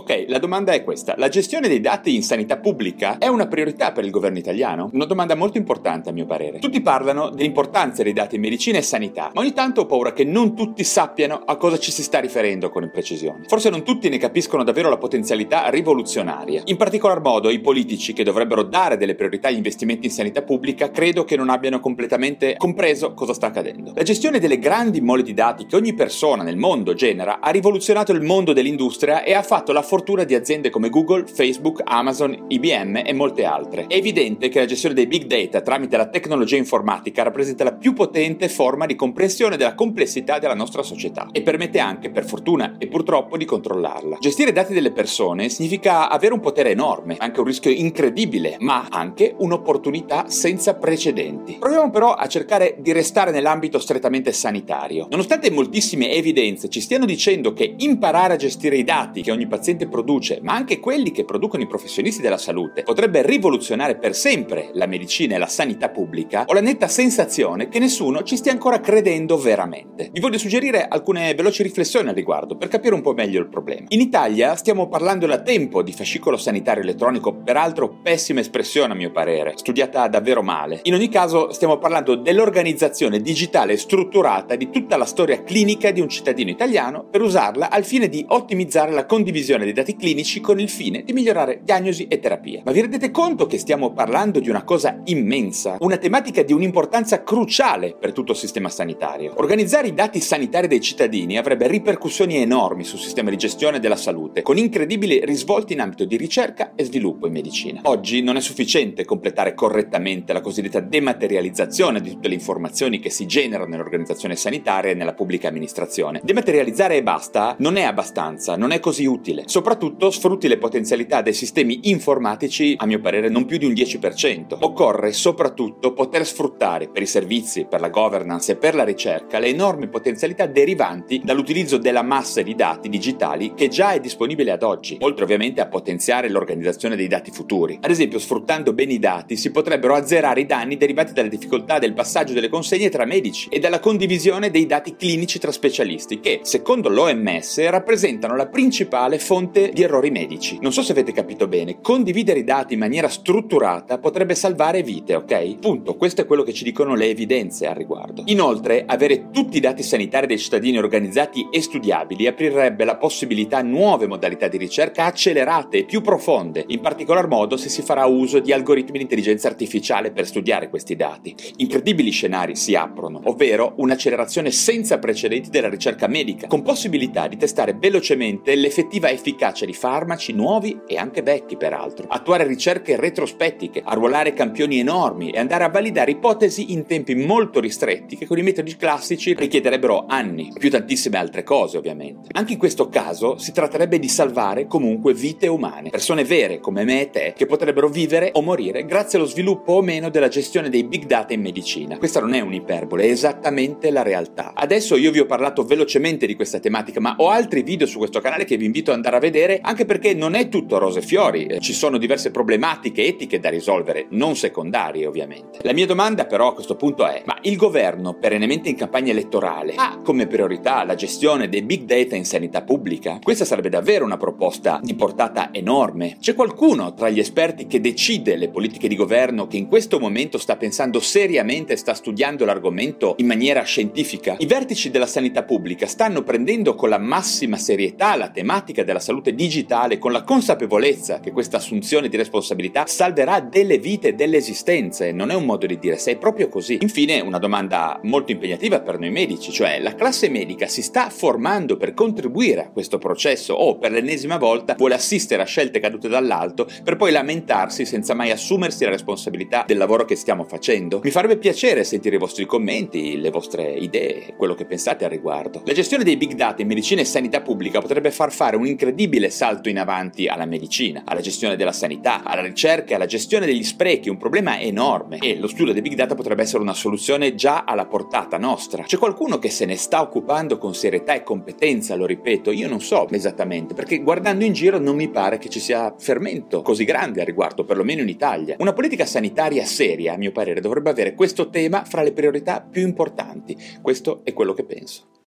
Ok, la domanda è questa. La gestione dei dati in sanità pubblica è una priorità per il governo italiano? Una domanda molto importante a mio parere. Tutti parlano dell'importanza dei dati in medicina e sanità, ma ogni tanto ho paura che non tutti sappiano a cosa ci si sta riferendo con imprecisione. Forse non tutti ne capiscono davvero la potenzialità rivoluzionaria. In particolar modo i politici che dovrebbero dare delle priorità agli investimenti in sanità pubblica credo che non abbiano completamente compreso cosa sta accadendo. La gestione delle grandi mole di dati che ogni persona nel mondo genera ha rivoluzionato il mondo dell'industria e ha fatto la fortuna di aziende come Google, Facebook, Amazon, IBM e molte altre. È evidente che la gestione dei big data tramite la tecnologia informatica rappresenta la più potente forma di comprensione della complessità della nostra società e permette anche, per fortuna e purtroppo, di controllarla. Gestire i dati delle persone significa avere un potere enorme, anche un rischio incredibile, ma anche un'opportunità senza precedenti. Proviamo però a cercare di restare nell'ambito strettamente sanitario. Nonostante moltissime evidenze ci stiano dicendo che imparare a gestire i dati che ogni paziente paziente produce, ma anche quelli che producono i professionisti della salute, potrebbe rivoluzionare per sempre la medicina e la sanità pubblica, ho la netta sensazione che nessuno ci stia ancora credendo veramente. Vi voglio suggerire alcune veloci riflessioni al riguardo per capire un po' meglio il problema. In Italia stiamo parlando da tempo di fascicolo sanitario elettronico, peraltro pessima espressione a mio parere, studiata davvero male. In ogni caso stiamo parlando dell'organizzazione digitale strutturata di tutta la storia clinica di un cittadino italiano per usarla al fine di ottimizzare la condivisione dei dati clinici con il fine di migliorare diagnosi e terapia. Ma vi rendete conto che stiamo parlando di una cosa immensa, una tematica di un'importanza cruciale per tutto il sistema sanitario. Organizzare i dati sanitari dei cittadini avrebbe ripercussioni enormi sul sistema di gestione della salute, con incredibili risvolti in ambito di ricerca e sviluppo in medicina. Oggi non è sufficiente completare correttamente la cosiddetta dematerializzazione di tutte le informazioni che si generano nell'organizzazione sanitaria e nella pubblica amministrazione. Dematerializzare e basta non è abbastanza, non è così utile. Soprattutto sfrutti le potenzialità dei sistemi informatici, a mio parere, non più di un 10%. Occorre soprattutto poter sfruttare per i servizi, per la governance e per la ricerca le enormi potenzialità derivanti dall'utilizzo della massa di dati digitali che già è disponibile ad oggi, oltre ovviamente a potenziare l'organizzazione dei dati futuri. Ad esempio, sfruttando bene i dati si potrebbero azzerare i danni derivati dalle difficoltà del passaggio delle consegne tra medici e dalla condivisione dei dati clinici tra specialisti che, secondo l'OMS, rappresentano la principale fonte fonte di errori medici. Non so se avete capito bene, condividere i dati in maniera strutturata potrebbe salvare vite, ok? Punto, questo è quello che ci dicono le evidenze al riguardo. Inoltre, avere tutti i dati sanitari dei cittadini organizzati e studiabili aprirebbe la possibilità a nuove modalità di ricerca accelerate e più profonde, in particolar modo se si farà uso di algoritmi di intelligenza artificiale per studiare questi dati. Incredibili scenari si aprono, ovvero un'accelerazione senza precedenti della ricerca medica, con possibilità di testare velocemente l'effettiva efficacia efficacia di farmaci nuovi e anche vecchi peraltro, attuare ricerche retrospettiche, arruolare campioni enormi e andare a validare ipotesi in tempi molto ristretti che con i metodi classici richiederebbero anni, più tantissime altre cose ovviamente. Anche in questo caso si tratterebbe di salvare comunque vite umane, persone vere come me e te che potrebbero vivere o morire grazie allo sviluppo o meno della gestione dei big data in medicina. Questa non è un'iperbole, è esattamente la realtà. Adesso io vi ho parlato velocemente di questa tematica, ma ho altri video su questo canale che vi invito ad andare a vedere, anche perché non è tutto rose e fiori, eh, ci sono diverse problematiche etiche da risolvere, non secondarie ovviamente. La mia domanda però a questo punto è, ma il governo, perennemente in campagna elettorale, ha come priorità la gestione dei big data in sanità pubblica? Questa sarebbe davvero una proposta di portata enorme. C'è qualcuno tra gli esperti che decide le politiche di governo che in questo momento sta pensando seriamente e sta studiando l'argomento in maniera scientifica? I vertici della sanità pubblica stanno prendendo con la massima serietà la tematica della salute salute digitale con la consapevolezza che questa assunzione di responsabilità salverà delle vite e delle esistenze. Non è un modo di dire, se è proprio così. Infine, una domanda molto impegnativa per noi medici, cioè la classe medica si sta formando per contribuire a questo processo o per l'ennesima volta vuole assistere a scelte cadute dall'alto per poi lamentarsi senza mai assumersi la responsabilità del lavoro che stiamo facendo? Mi farebbe piacere sentire i vostri commenti, le vostre idee, quello che pensate al riguardo. La gestione dei big data in medicina e sanità pubblica potrebbe far fare un incredibile salto in avanti alla medicina, alla gestione della sanità, alla ricerca alla gestione degli sprechi, un problema enorme e lo studio dei big data potrebbe essere una soluzione già alla portata nostra. C'è qualcuno che se ne sta occupando con serietà e competenza, lo ripeto, io non so esattamente, perché guardando in giro non mi pare che ci sia fermento così grande a riguardo, perlomeno in Italia. Una politica sanitaria seria, a mio parere, dovrebbe avere questo tema fra le priorità più importanti. Questo è quello che penso.